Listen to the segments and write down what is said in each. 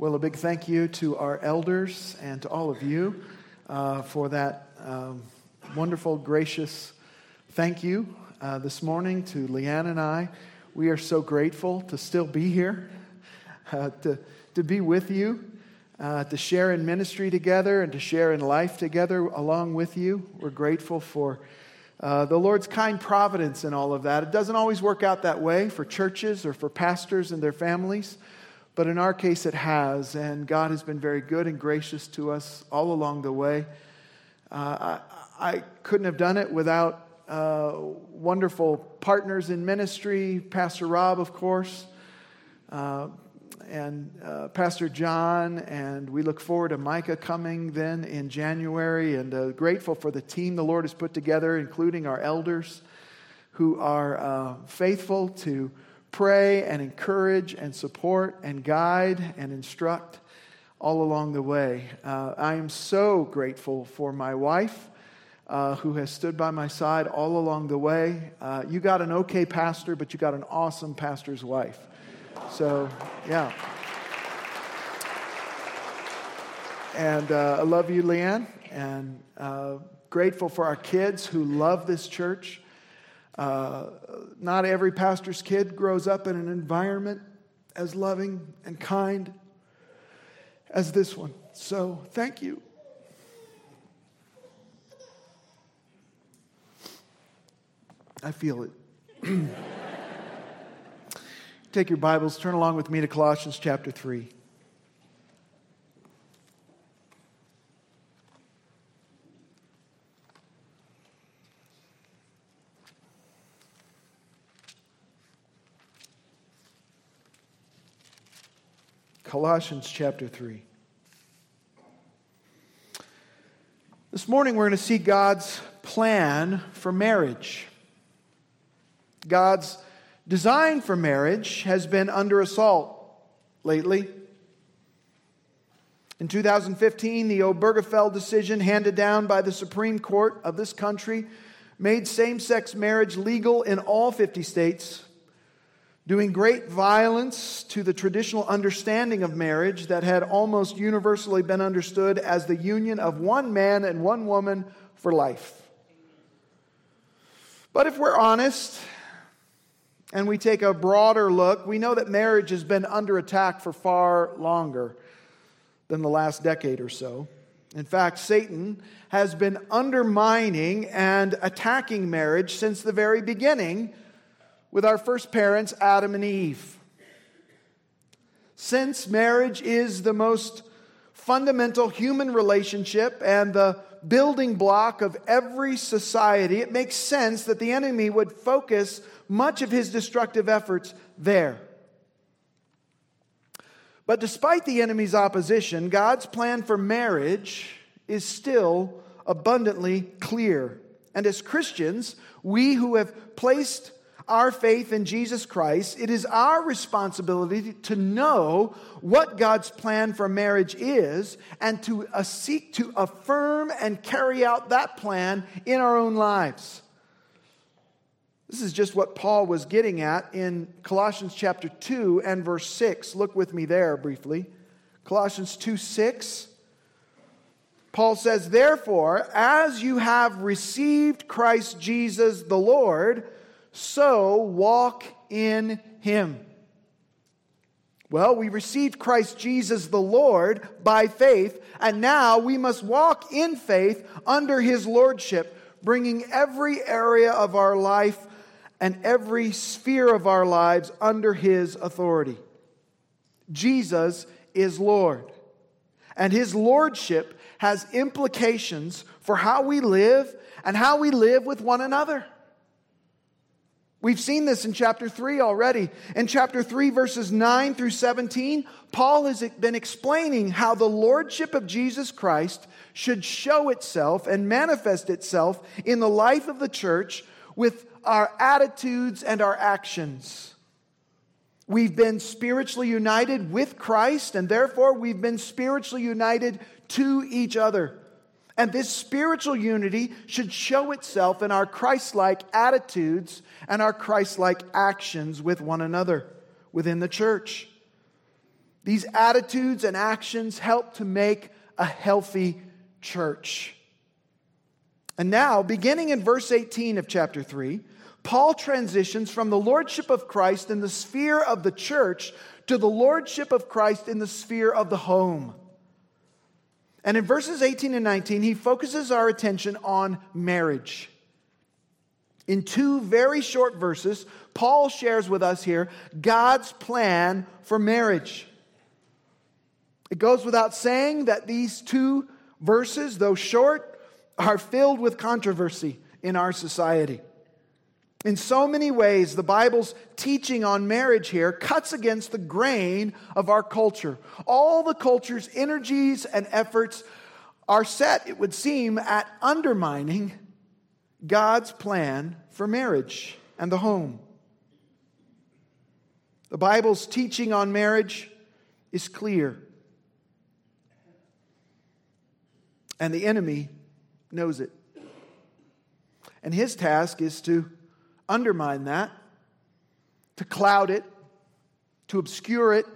Well, a big thank you to our elders and to all of you uh, for that um, wonderful, gracious thank you uh, this morning to Leanne and I. We are so grateful to still be here, uh, to, to be with you, uh, to share in ministry together and to share in life together along with you. We're grateful for. Uh, the Lord's kind providence in all of that. It doesn't always work out that way for churches or for pastors and their families. But in our case, it has, and God has been very good and gracious to us all along the way. Uh, I, I, couldn't have done it without uh, wonderful partners in ministry, Pastor Rob, of course, uh, and uh, Pastor John, and we look forward to Micah coming then in January, and uh, grateful for the team the Lord has put together, including our elders who are uh, faithful to pray and encourage and support and guide and instruct all along the way. Uh, I am so grateful for my wife. Uh, who has stood by my side all along the way. Uh, you got an okay pastor, but you got an awesome pastor's wife. So, yeah. And uh, I love you, Leanne, and uh, grateful for our kids who love this church. Uh, not every pastor's kid grows up in an environment as loving and kind as this one. So thank you. I feel it. Take your Bibles, turn along with me to Colossians chapter 3. Colossians chapter 3. This morning we're going to see God's plan for marriage. God's design for marriage has been under assault lately. In 2015, the Obergefell decision handed down by the Supreme Court of this country made same sex marriage legal in all 50 states doing great violence to the traditional understanding of marriage that had almost universally been understood as the union of one man and one woman for life. But if we're honest and we take a broader look, we know that marriage has been under attack for far longer than the last decade or so. In fact, Satan has been undermining and attacking marriage since the very beginning with our first parents, Adam and Eve. Since marriage is the most fundamental human relationship and the building block of every society, it makes sense that the enemy would focus much of his destructive efforts there. But despite the enemy's opposition, God's plan for marriage is still abundantly clear. And as Christians, we who have placed our faith in Jesus Christ, it is our responsibility to know what God's plan for marriage is and to uh, seek to affirm and carry out that plan in our own lives. This is just what Paul was getting at in Colossians chapter 2 and verse 6. Look with me there briefly. Colossians 2 6. Paul says, Therefore, as you have received Christ Jesus the Lord, so walk in him. Well, we received Christ Jesus the Lord by faith, and now we must walk in faith under his lordship, bringing every area of our life and every sphere of our lives under his authority. Jesus is Lord, and his lordship has implications for how we live and how we live with one another. We've seen this in chapter 3 already. In chapter 3, verses 9 through 17, Paul has been explaining how the lordship of Jesus Christ should show itself and manifest itself in the life of the church with our attitudes and our actions. We've been spiritually united with Christ, and therefore we've been spiritually united to each other. And this spiritual unity should show itself in our Christ like attitudes and our Christ like actions with one another within the church. These attitudes and actions help to make a healthy church. And now, beginning in verse 18 of chapter 3, Paul transitions from the lordship of Christ in the sphere of the church to the lordship of Christ in the sphere of the home. And in verses 18 and 19, he focuses our attention on marriage. In two very short verses, Paul shares with us here God's plan for marriage. It goes without saying that these two verses, though short, are filled with controversy in our society. In so many ways, the Bible's teaching on marriage here cuts against the grain of our culture. All the culture's energies and efforts are set, it would seem, at undermining God's plan for marriage and the home. The Bible's teaching on marriage is clear. And the enemy knows it. And his task is to undermine that, to cloud it, to obscure it,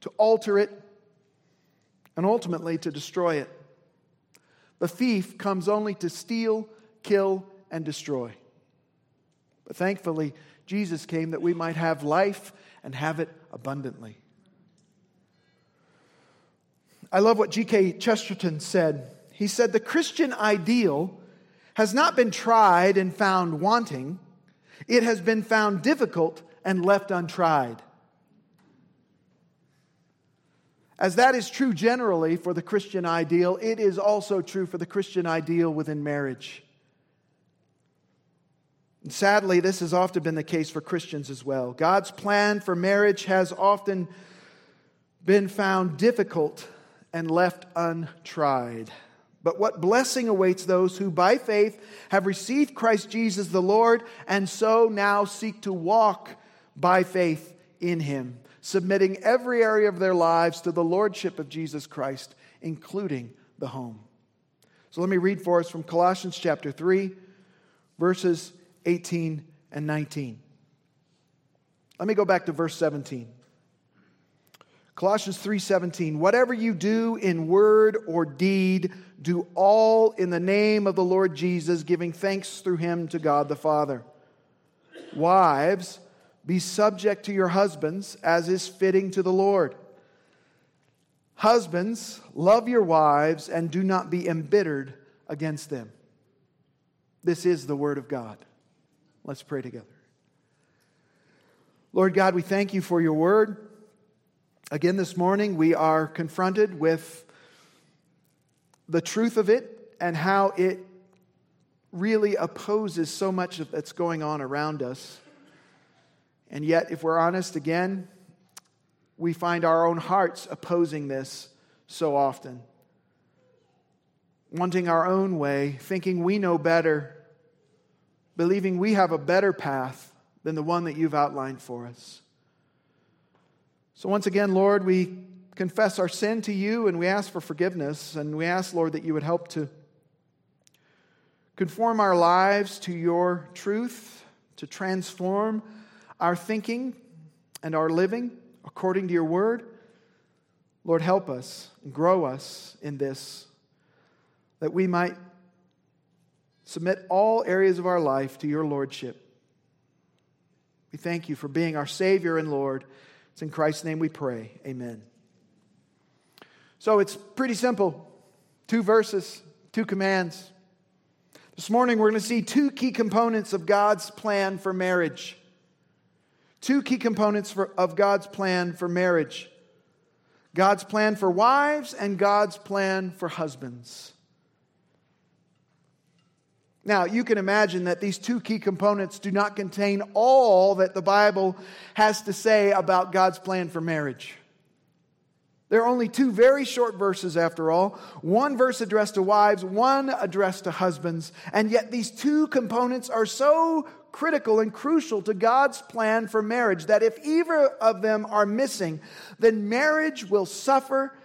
to alter it, and ultimately to destroy it. The thief comes only to steal, kill, and destroy. But thankfully, Jesus came that we might have life and have it abundantly. I love what G.K. Chesterton said. He said, The Christian ideal has not been tried and found wanting, it has been found difficult and left untried. As that is true generally for the Christian ideal, it is also true for the Christian ideal within marriage. And sadly, this has often been the case for Christians as well. God's plan for marriage has often been found difficult and left untried. But what blessing awaits those who by faith have received Christ Jesus the Lord and so now seek to walk by faith in him, submitting every area of their lives to the lordship of Jesus Christ, including the home. So let me read for us from Colossians chapter 3, verses 18 and 19. Let me go back to verse 17. Colossians 3:17 Whatever you do in word or deed do all in the name of the Lord Jesus giving thanks through him to God the Father. Wives be subject to your husbands as is fitting to the Lord. Husbands love your wives and do not be embittered against them. This is the word of God. Let's pray together. Lord God, we thank you for your word. Again, this morning we are confronted with the truth of it and how it really opposes so much that's going on around us. And yet, if we're honest again, we find our own hearts opposing this so often. Wanting our own way, thinking we know better, believing we have a better path than the one that you've outlined for us. So, once again, Lord, we confess our sin to you and we ask for forgiveness. And we ask, Lord, that you would help to conform our lives to your truth, to transform our thinking and our living according to your word. Lord, help us and grow us in this, that we might submit all areas of our life to your lordship. We thank you for being our Savior and Lord. It's in Christ's name we pray. Amen. So it's pretty simple two verses, two commands. This morning we're going to see two key components of God's plan for marriage. Two key components for, of God's plan for marriage God's plan for wives and God's plan for husbands. Now, you can imagine that these two key components do not contain all that the Bible has to say about God's plan for marriage. There are only two very short verses, after all one verse addressed to wives, one addressed to husbands. And yet, these two components are so critical and crucial to God's plan for marriage that if either of them are missing, then marriage will suffer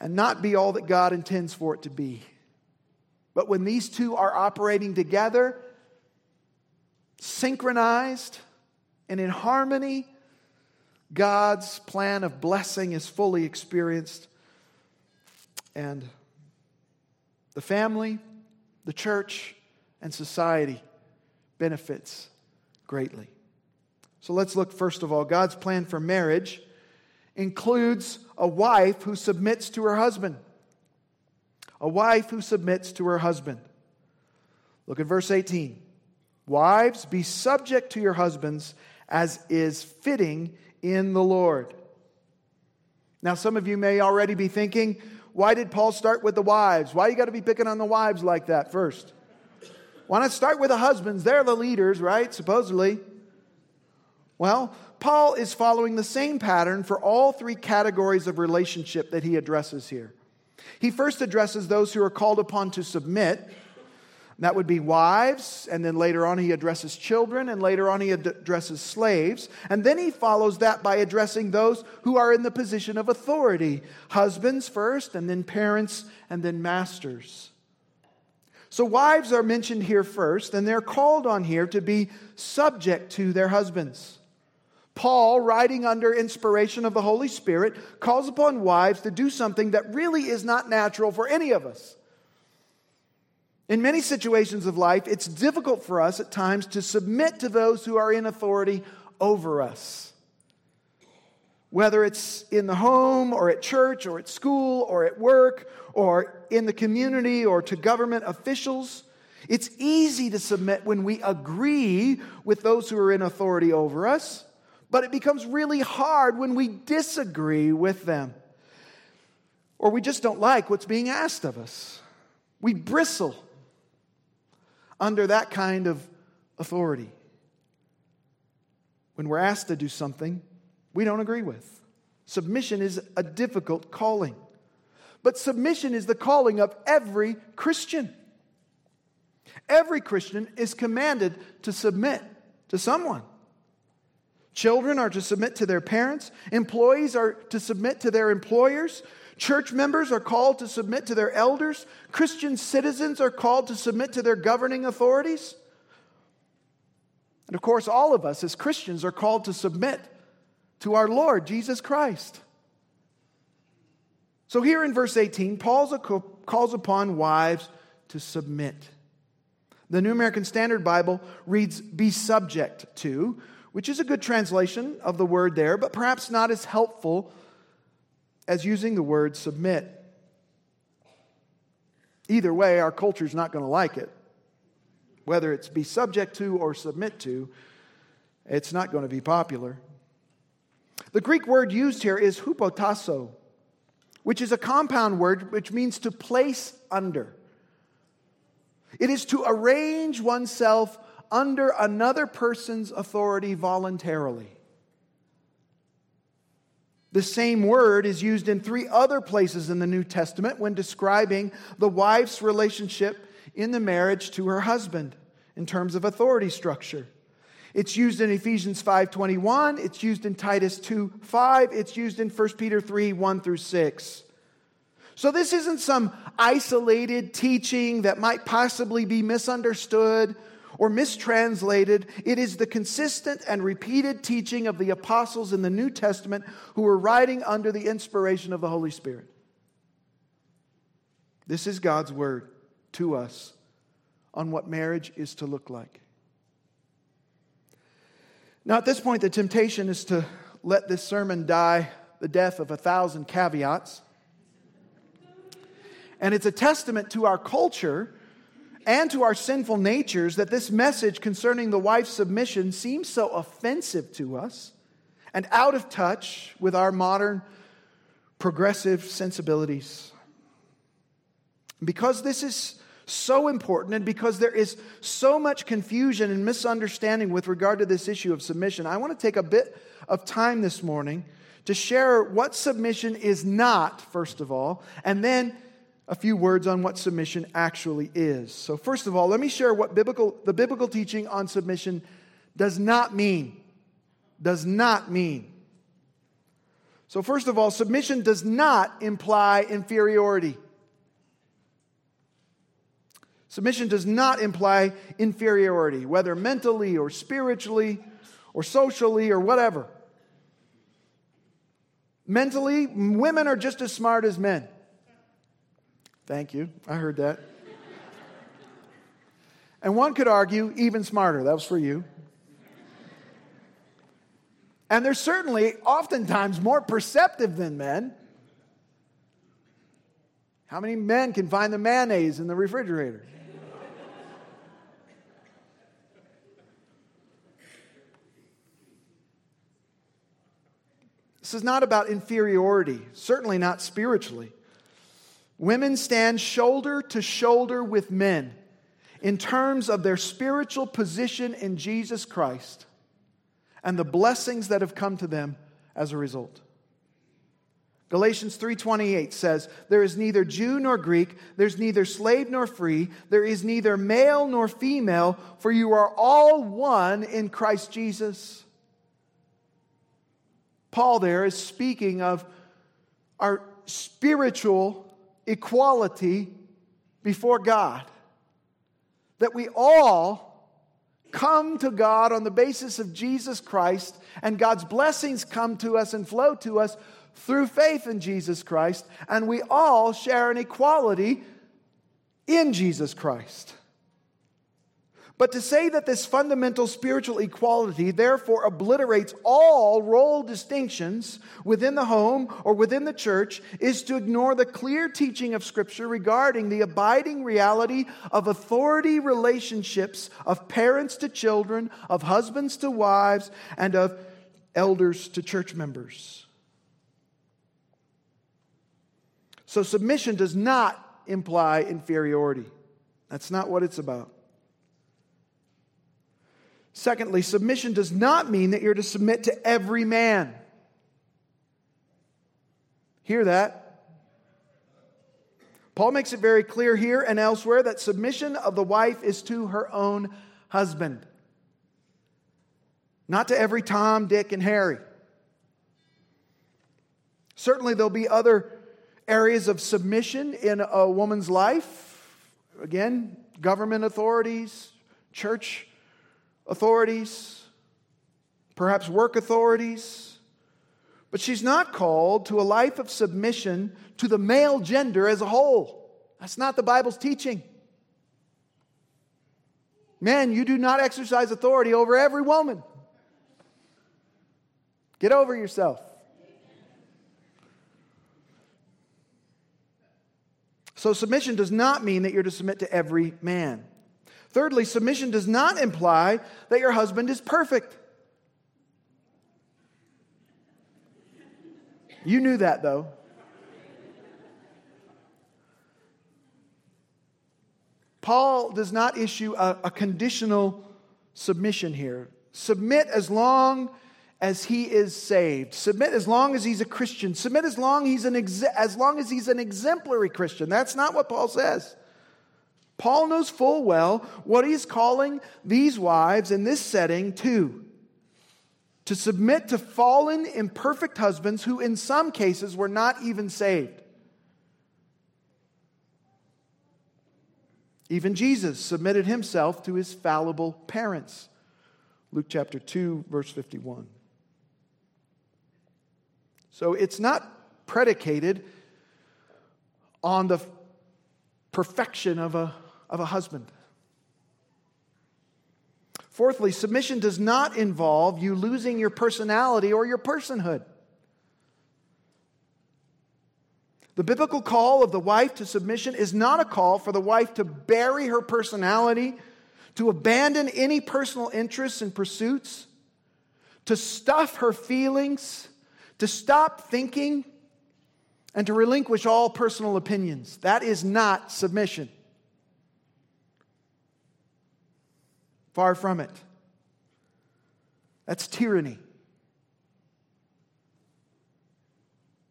and not be all that God intends for it to be. But when these two are operating together, synchronized and in harmony, God's plan of blessing is fully experienced. And the family, the church, and society benefits greatly. So let's look first of all. God's plan for marriage includes a wife who submits to her husband. A wife who submits to her husband. Look at verse 18. Wives, be subject to your husbands as is fitting in the Lord. Now, some of you may already be thinking, why did Paul start with the wives? Why you got to be picking on the wives like that first? Why not start with the husbands? They're the leaders, right? Supposedly. Well, Paul is following the same pattern for all three categories of relationship that he addresses here. He first addresses those who are called upon to submit. That would be wives, and then later on he addresses children, and later on he addresses slaves. And then he follows that by addressing those who are in the position of authority husbands first, and then parents, and then masters. So, wives are mentioned here first, and they're called on here to be subject to their husbands. Paul, writing under inspiration of the Holy Spirit, calls upon wives to do something that really is not natural for any of us. In many situations of life, it's difficult for us at times to submit to those who are in authority over us. Whether it's in the home or at church or at school or at work or in the community or to government officials. It's easy to submit when we agree with those who are in authority over us, but it becomes really hard when we disagree with them or we just don't like what's being asked of us. We bristle under that kind of authority when we're asked to do something we don't agree with. Submission is a difficult calling. But submission is the calling of every Christian. Every Christian is commanded to submit to someone. Children are to submit to their parents, employees are to submit to their employers, church members are called to submit to their elders, Christian citizens are called to submit to their governing authorities. And of course, all of us as Christians are called to submit to our Lord Jesus Christ. So here in verse 18, Paul calls upon wives to submit. The New American Standard Bible reads, be subject to, which is a good translation of the word there, but perhaps not as helpful as using the word submit. Either way, our culture is not going to like it. Whether it's be subject to or submit to, it's not going to be popular. The Greek word used here is hupotasso, which is a compound word which means to place under. It is to arrange oneself under another person's authority voluntarily. The same word is used in three other places in the New Testament when describing the wife's relationship in the marriage to her husband in terms of authority structure. It's used in Ephesians 5:21, it's used in Titus 2:5, it's used in 1 Peter 3, 1 through 6. So this isn't some isolated teaching that might possibly be misunderstood or mistranslated. It is the consistent and repeated teaching of the apostles in the New Testament who were writing under the inspiration of the Holy Spirit. This is God's word to us on what marriage is to look like. Now, at this point, the temptation is to let this sermon die the death of a thousand caveats. And it's a testament to our culture and to our sinful natures that this message concerning the wife's submission seems so offensive to us and out of touch with our modern progressive sensibilities. Because this is so important and because there is so much confusion and misunderstanding with regard to this issue of submission, I want to take a bit of time this morning to share what submission is not, first of all, and then a few words on what submission actually is. So, first of all, let me share what biblical, the biblical teaching on submission does not mean. Does not mean. So, first of all, submission does not imply inferiority. Submission does not imply inferiority, whether mentally or spiritually or socially or whatever. Mentally, women are just as smart as men. Thank you. I heard that. And one could argue, even smarter. That was for you. And they're certainly oftentimes more perceptive than men. How many men can find the mayonnaise in the refrigerator? This is not about inferiority, certainly not spiritually. Women stand shoulder to shoulder with men in terms of their spiritual position in Jesus Christ and the blessings that have come to them as a result. Galatians 3:28 says, "There is neither Jew nor Greek, there's neither slave nor free, there is neither male nor female, for you are all one in Christ Jesus." Paul there is speaking of our spiritual equality before God. That we all come to God on the basis of Jesus Christ, and God's blessings come to us and flow to us through faith in Jesus Christ, and we all share an equality in Jesus Christ. But to say that this fundamental spiritual equality therefore obliterates all role distinctions within the home or within the church is to ignore the clear teaching of Scripture regarding the abiding reality of authority relationships of parents to children, of husbands to wives, and of elders to church members. So, submission does not imply inferiority. That's not what it's about. Secondly, submission does not mean that you're to submit to every man. Hear that? Paul makes it very clear here and elsewhere that submission of the wife is to her own husband, not to every Tom, Dick, and Harry. Certainly, there'll be other areas of submission in a woman's life. Again, government authorities, church authorities, perhaps work authorities. But she's not called to a life of submission to the male gender as a whole. That's not the Bible's teaching. Men, you do not exercise authority over every woman. Get over yourself. So, submission does not mean that you're to submit to every man. Thirdly, submission does not imply that your husband is perfect. You knew that, though. Paul does not issue a, a, conditional submission here. Submit as long as he is saved. Submit as long as he's a Christian. Submit as long, he's an ex- as long as he's an exemplary Christian. That's not what Paul says. Paul knows full well what he's calling these wives in this setting to to submit to fallen, imperfect husbands who, in some cases, were not even saved. Even Jesus submitted himself to his fallible parents. Luke chapter 2, verse 51. So it's not predicated on the perfection of a of a husband. Fourthly, submission does not involve you losing your personality or your personhood. The biblical call of the wife to submission is not a call for the wife to bury her personality, to abandon any personal interests and pursuits, to stuff her feelings, to stop thinking, and to relinquish all personal opinions. That is not submission. Far from it. That's tyranny.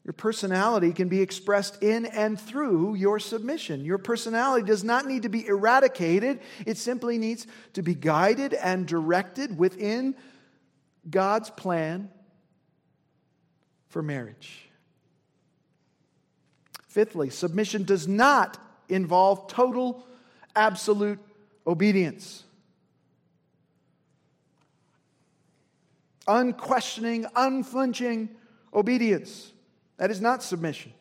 Your personality can be expressed in and through your submission. Your personality does not need to be eradicated, it simply needs to be guided and directed within God's plan for marriage. Fifthly, submission does not involve total, absolute obedience. Unquestioning, unflinching obedience. That is not submission.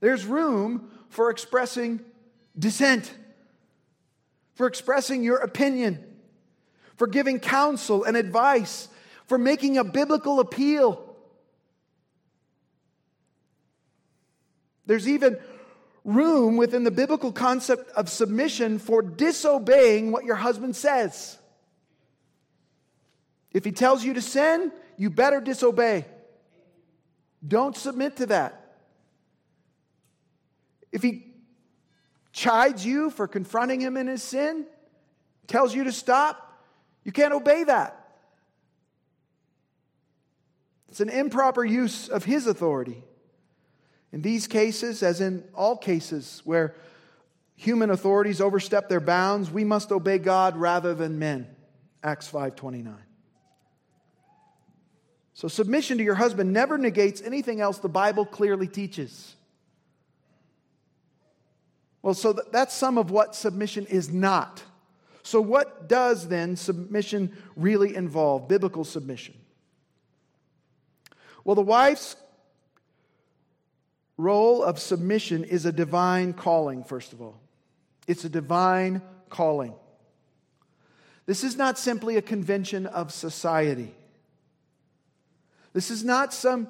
There's room for expressing dissent, for expressing your opinion, for giving counsel and advice, for making a biblical appeal. There's even room within the biblical concept of submission for disobeying what your husband says. If he tells you to sin, you better disobey. Don't submit to that. If he chides you for confronting him in his sin, tells you to stop, you can't obey that. It's an improper use of his authority. In these cases, as in all cases where human authorities overstep their bounds, we must obey God rather than men. Acts 5:29. So submission to your husband never negates anything else the Bible clearly teaches. Well, so that's some of what submission is not. So, what does then submission really involve? Biblical submission. Well, the wife's role of submission is a divine calling, first of all. It's a divine calling. This is not simply a convention of society. This is not some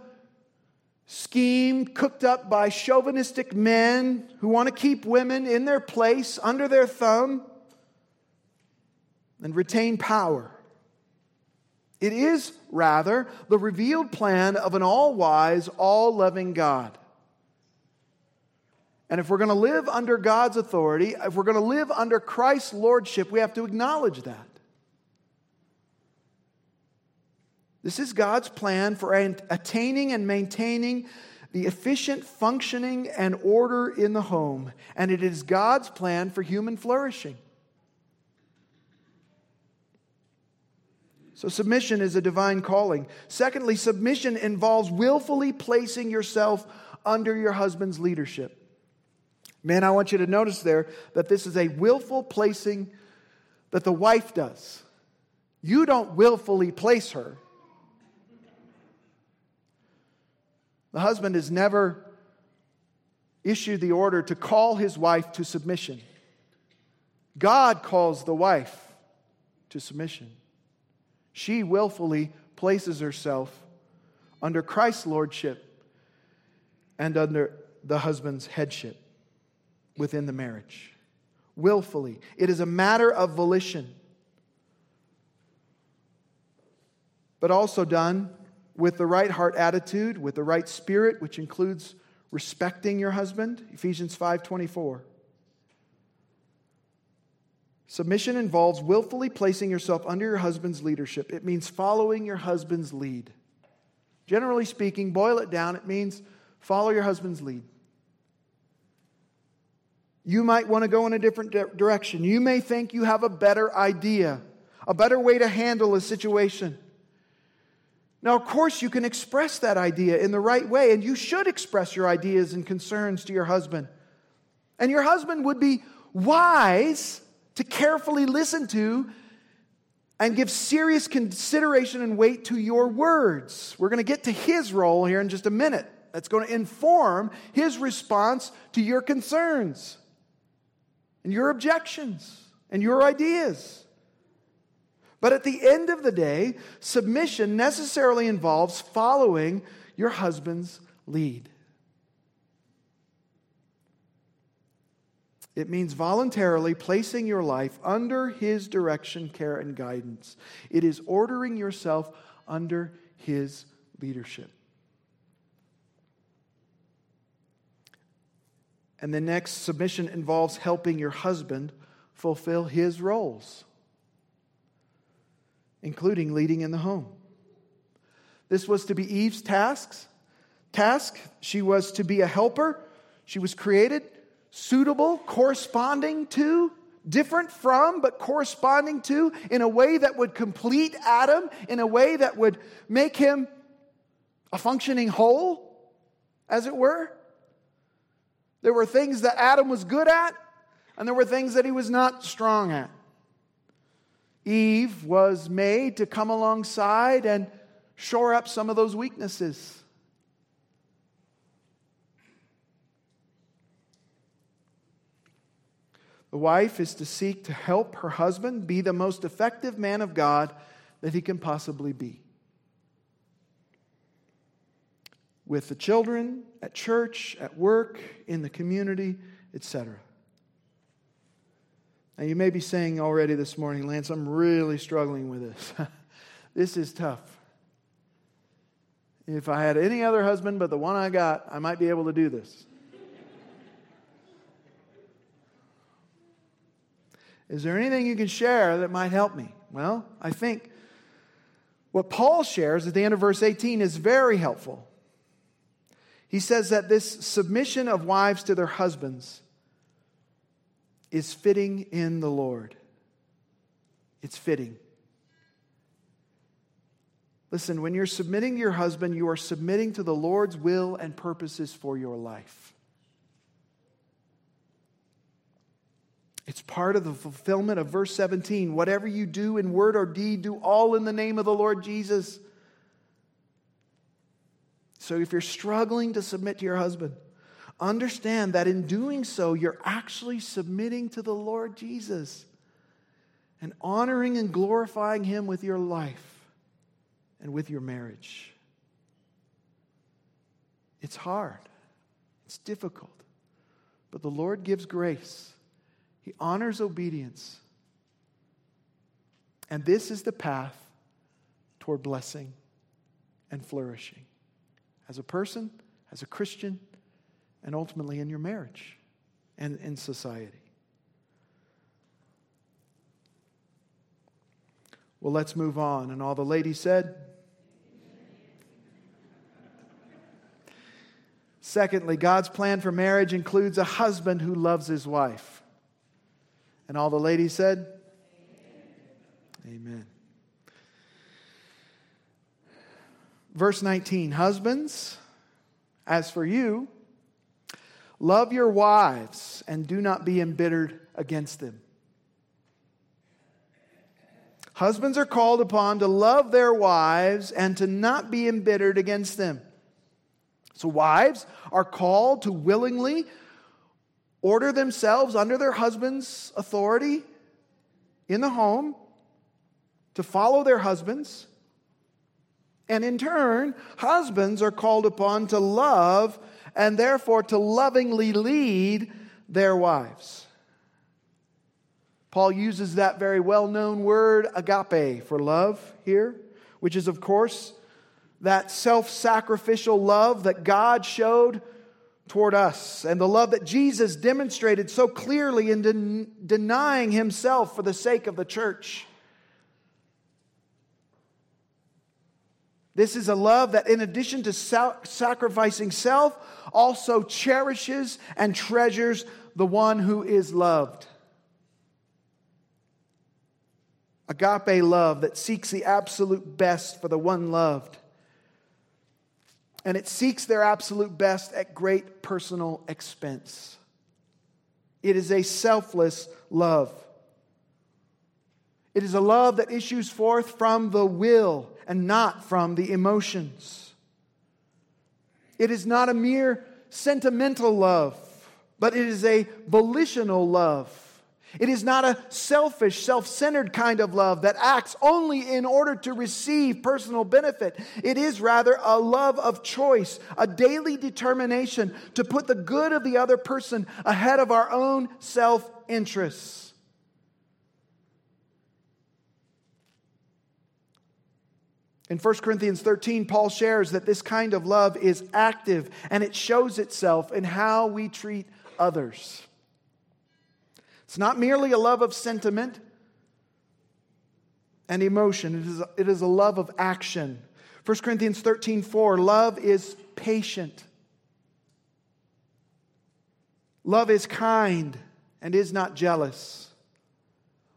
scheme cooked up by chauvinistic men who want to keep women in their place, under their thumb, and retain power. It is, rather, the revealed plan of an all wise, all loving God. And if we're going to live under God's authority, if we're going to live under Christ's lordship, we have to acknowledge that. This is God's plan for attaining and maintaining the efficient functioning and order in the home, and it is God's plan for human flourishing. So, submission is a divine calling. Secondly, submission involves willfully placing yourself under your husband's leadership. Man, I want you to notice there that this is a willful placing that the wife does. You don't willfully place her. The husband has never issued the order to call his wife to submission. God calls the wife to submission. She willfully places herself under Christ's lordship and under the husband's headship within the marriage. Willfully. It is a matter of volition, but also done with the right heart attitude, with the right spirit, which includes respecting your husband. Ephesians 5:24. Submission involves willfully placing yourself under your husband's leadership. It means following your husband's lead. Generally speaking, boil it down, it means follow your husband's lead. You might want to go in a different direction. You may think you have a better idea, a better way to handle a situation. Now, of course, you can express that idea in the right way, and you should express your ideas and concerns to your husband. And your husband would be wise to carefully listen to and give serious consideration and weight to your words. We're going to get to his role here in just a minute. That's going to inform his response to your concerns and your objections and your ideas. But at the end of the day, submission necessarily involves following your husband's lead. It means voluntarily placing your life under his direction, care, and guidance. It is ordering yourself under his leadership. And the next submission involves helping your husband fulfill his roles, including leading in the home. This was to be Eve's tasks. Task. She was to be a helper. She was created suitable, corresponding to, different from, but corresponding to, in a way that would complete Adam, in a way that would make him a functioning whole, as it were. There were things that Adam was good at, and there were things that he was not strong at. Eve was made to come alongside and shore up some of those weaknesses. The wife is to seek to help her husband be the most effective man of God that he can possibly be. With the children, at church, at work, in the community, etc. Now, you may be saying already this morning, Lance, I'm really struggling with this. this is tough. If I had any other husband but the one I got, I might be able to do this. Is there anything you can share that might help me? Well, I think what Paul shares at the end of verse 18 is very helpful. He says that this submission of wives to their husbands is fitting in the Lord. It's fitting. Listen, when you're submitting to your husband, you are submitting to the Lord's will and purposes for your life. It's part of the fulfillment of verse 17. Whatever you do in word or deed, do all in the name of the Lord Jesus. So if you're struggling to submit to your husband, understand that in doing so, you're actually submitting to the Lord Jesus and honoring and glorifying Him with your life and with your marriage. It's hard, it's difficult, but the Lord gives grace, He honors obedience. And this is the path toward blessing and flourishing as a person, as a Christian, and ultimately in your marriage and in society. Well, let's move on. And all the ladies said, Secondly, God's plan for marriage includes a husband who loves his wife. And all the ladies said, Amen. Amen. Verse 19 Husbands, as for you, love your wives and do not be embittered against them. Husbands are called upon to love their wives and to not be embittered against them. So, wives are called to willingly order themselves under their husband's authority in the home, to follow their husbands. And in turn, husbands are called upon to love and therefore to lovingly lead their wives. Paul uses that very well known word agape for love here, which is, of course, that self sacrificial love that God showed toward us and the love that Jesus demonstrated so clearly in den- denying himself for the sake of the church. This is a love that, in addition to sacrificing self, also cherishes and treasures the one who is loved. Agape love that seeks the absolute best for the one loved and it seeks their absolute best at great personal expense. It is a selfless love. It is a love that issues forth from the will and not from the emotions. It is not a mere sentimental love, but it is a volitional love it is not a selfish, self centered kind of love that acts only in order to receive personal benefit. It is rather a love of choice, a daily determination to put the good of the other person ahead of our own self interests. In 1 Corinthians 13, Paul shares that this kind of love is active and it shows itself in how we treat others. It's not merely a love of sentiment and emotion, it is, it is a love of action. 1 Corinthians 13 4, love is patient. Love is kind and is not jealous.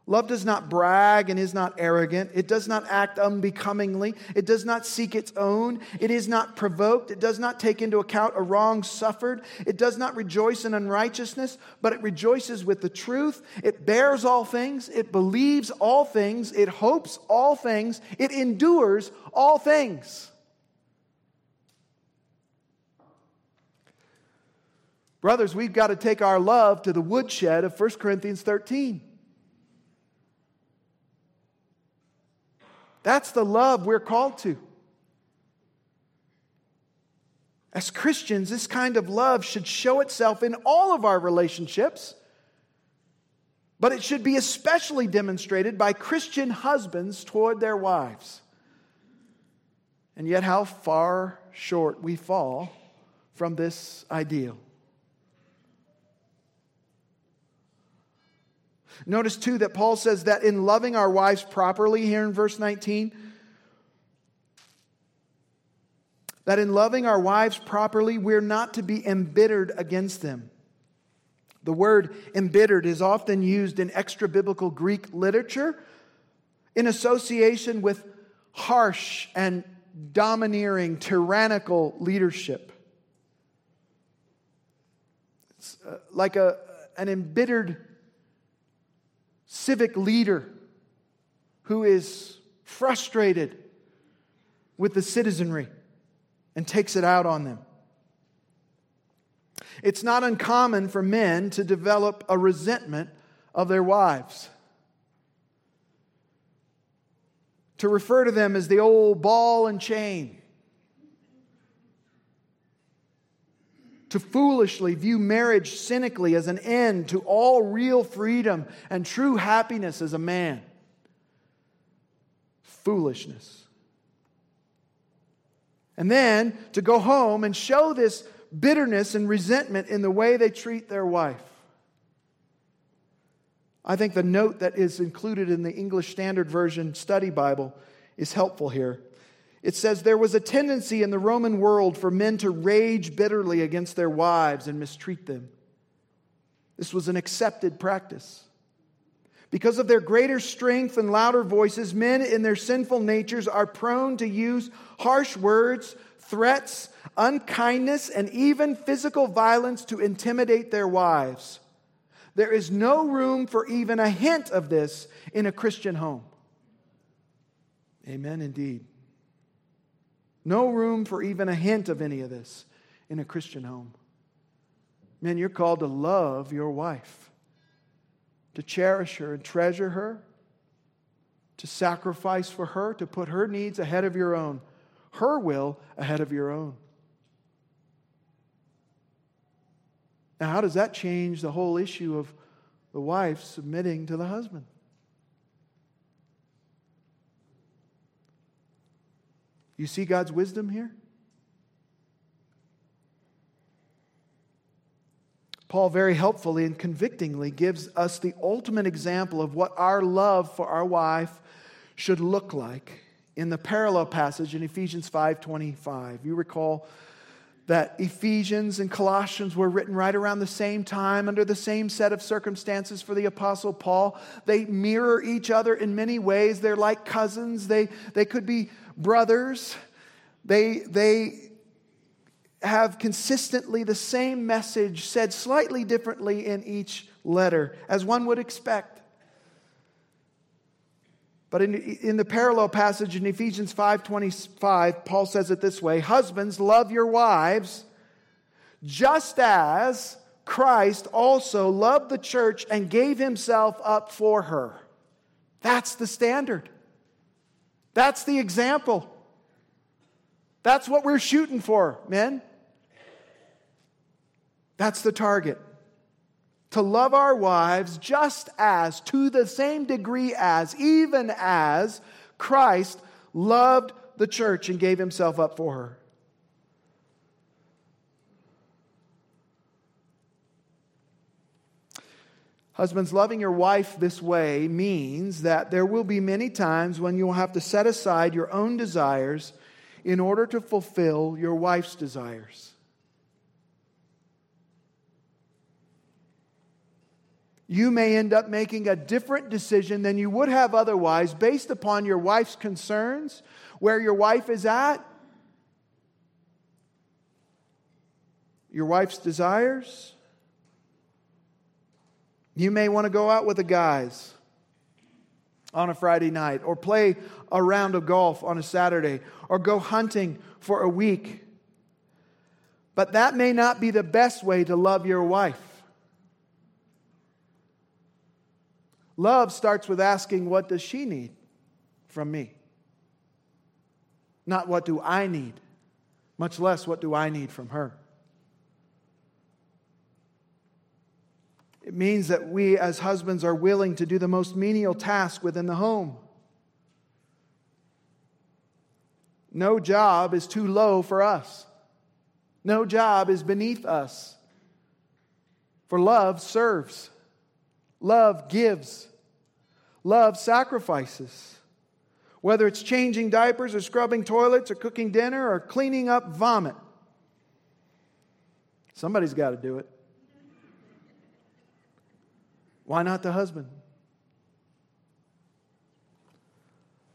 Love does not brag and is not arrogant. It does not act unbecomingly. It does not seek its own. It is not provoked. It does not take into account a wrong suffered. It does not rejoice in unrighteousness, but it rejoices with the truth. It bears all things. It believes all things. It hopes all things. It endures all things. Brothers, we've got to take our love to the woodshed of 1 Corinthians 13. That's the love we're called to. As Christians, this kind of love should show itself in all of our relationships, but it should be especially demonstrated by Christian husbands toward their wives. And yet, how far short we fall from this ideal. Notice too that Paul says that in loving our wives properly here in verse 19, that in loving our wives properly, we're not to be embittered against them. The word embittered is often used in extra biblical Greek literature in association with harsh and domineering, tyrannical leadership. It's uh, like a, an embittered civic leader who is frustrated with the citizenry and takes it out on them. It's not uncommon for men to develop a resentment of their wives. To refer to them as the old ball and chain. To foolishly view marriage cynically as an end to all real freedom and true happiness as a man. Foolishness. And then to go home and show this bitterness and resentment in the way they treat their wife. I think the note that is included in the English Standard Version study Bible is helpful here. It says there was a tendency in the Roman world for men to rage bitterly against their wives and mistreat them. This was an accepted practice. Because of their greater strength and louder voices, men in their sinful natures are prone to use harsh words, threats, unkindness, and even physical violence to intimidate their wives. There is no room for even a hint of this in a Christian home. Amen, indeed. No room for even a hint of any of this in a Christian home. Men, you're called to love your wife, to cherish her and treasure her, to sacrifice for her, to put her needs ahead of your own, her will ahead of your own. Now, how does that change the whole issue of the wife submitting to the husband? You see God's wisdom here? Paul very helpfully and convictingly gives us the ultimate example of what our love for our wife should look like in the parallel passage in Ephesians 5:25. You recall that Ephesians and Colossians were written right around the same time under the same set of circumstances for the apostle Paul. They mirror each other in many ways. They're like cousins. They they could be brothers. They, they have consistently the same message said slightly differently in each letter, as one would expect. But in, in the parallel passage in Ephesians 5:25, Paul says it this way: Husbands, love your wives, just as Christ also loved the church and gave himself up for her. That's the standard. That's the example. That's what we're shooting for, men. That's the target. To love our wives just as, to the same degree as, even as Christ loved the church and gave himself up for her. Husbands, loving your wife this way means that there will be many times when you'll have to set aside your own desires in order to fulfill your wife's desires. You may end up making a different decision than you would have otherwise based upon your wife's concerns, where your wife is at, your wife's desires. You may want to go out with the guys on a Friday night, or play a round of golf on a Saturday, or go hunting for a week. But that may not be the best way to love your wife. Love starts with asking, What does she need from me? Not what do I need, much less what do I need from her. It means that we as husbands are willing to do the most menial task within the home. No job is too low for us. No job is beneath us. For love serves, love gives, love sacrifices. Whether it's changing diapers or scrubbing toilets or cooking dinner or cleaning up vomit, somebody's got to do it. Why not the husband?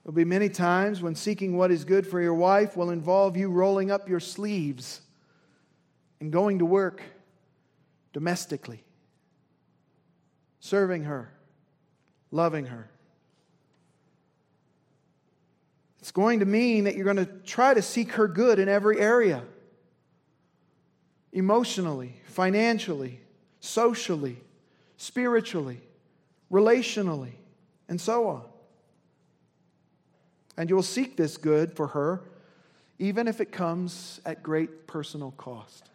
There'll be many times when seeking what is good for your wife will involve you rolling up your sleeves and going to work domestically, serving her, loving her. It's going to mean that you're going to try to seek her good in every area emotionally, financially, socially, spiritually, relationally, and so on. And you will seek this good for her, even if it comes at great personal cost.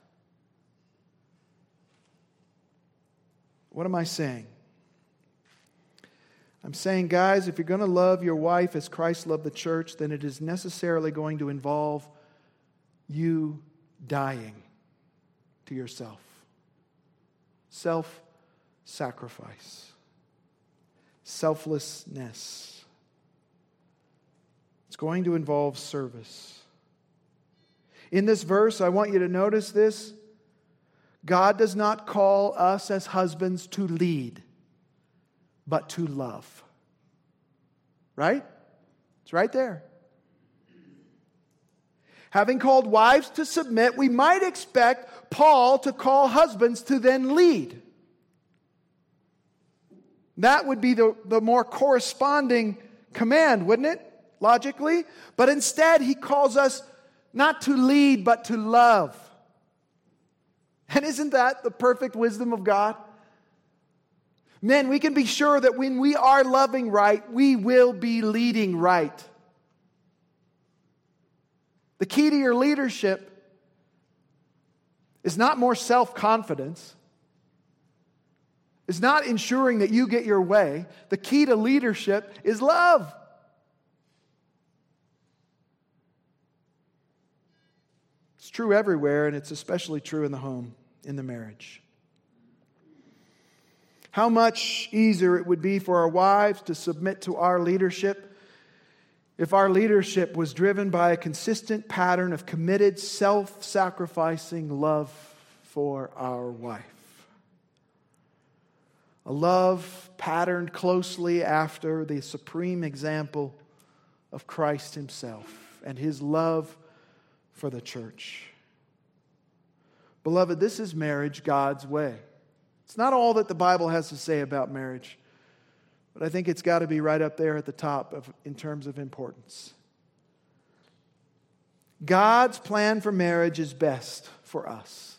What am I saying? I'm saying, guys, if you're going to love your wife as Christ loved the church, then it is necessarily going to involve you dying to yourself. Self sacrifice, selflessness. It's going to involve service. In this verse, I want you to notice this God does not call us as husbands to lead, but to love. Right? It's right there. Having called wives to submit, we might expect Paul to call husbands to then lead. That would be the, the more corresponding command, wouldn't it? logically, but instead he calls us not to lead, but to love. And isn't that the perfect wisdom of God? Men, we can be sure that when we are loving right, we will be leading right. The key to your leadership is not more self confidence, is not ensuring that you get your way. The key to leadership is love. It's true everywhere, and it's especially true in the home, in the marriage. How much easier it would be for our wives to submit to our leadership if our leadership was driven by a consistent pattern of committed, self sacrificing love for our wife. A love patterned closely after the supreme example of Christ Himself and His love for the church. Beloved, this is marriage God's way. It's not all that the Bible has to say about marriage, but I think it's got to be right up there at the top of, in terms of importance. God's plan for marriage is best for us.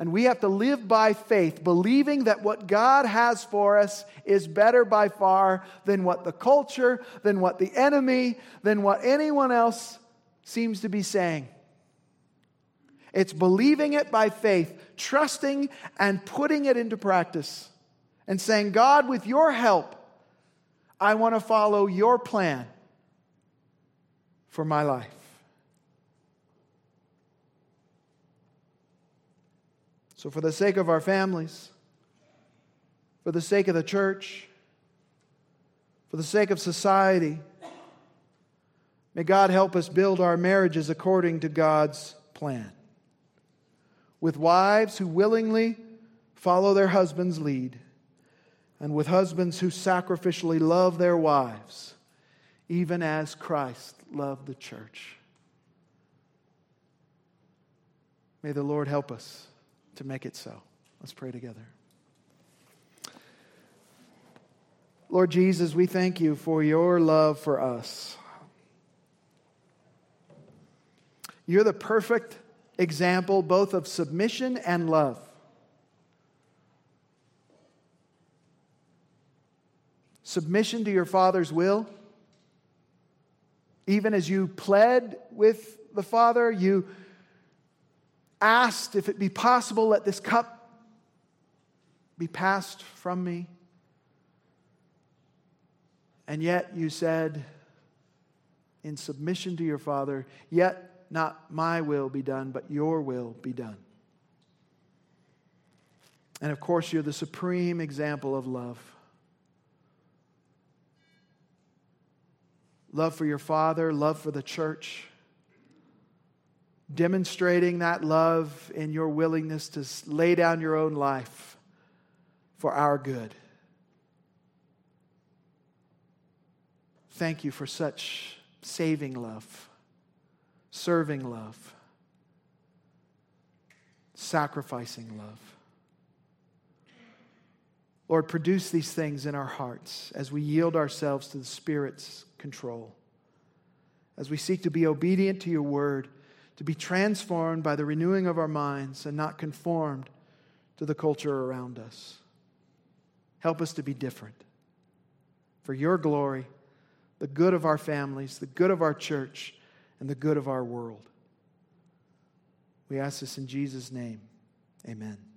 And we have to live by faith, believing that what God has for us is better by far than what the culture, than what the enemy, than what anyone else seems to be saying. It's believing it by faith, trusting and putting it into practice, and saying, God, with your help, I want to follow your plan for my life. So, for the sake of our families, for the sake of the church, for the sake of society, May God help us build our marriages according to God's plan. With wives who willingly follow their husband's lead, and with husbands who sacrificially love their wives, even as Christ loved the church. May the Lord help us to make it so. Let's pray together. Lord Jesus, we thank you for your love for us. You're the perfect example both of submission and love. Submission to your Father's will. Even as you pled with the Father, you asked if it be possible, let this cup be passed from me. And yet you said, in submission to your Father, yet not my will be done, but your will be done. And of course, you're the supreme example of love. Love for your Father, love for the church. Demonstrating that love in your willingness to lay down your own life for our good. Thank you for such saving love, serving love, sacrificing love. Lord, produce these things in our hearts as we yield ourselves to the Spirit's control, as we seek to be obedient to your word, to be transformed by the renewing of our minds and not conformed to the culture around us. Help us to be different for your glory the good of our families, the good of our church, and the good of our world. We ask this in Jesus' name. Amen.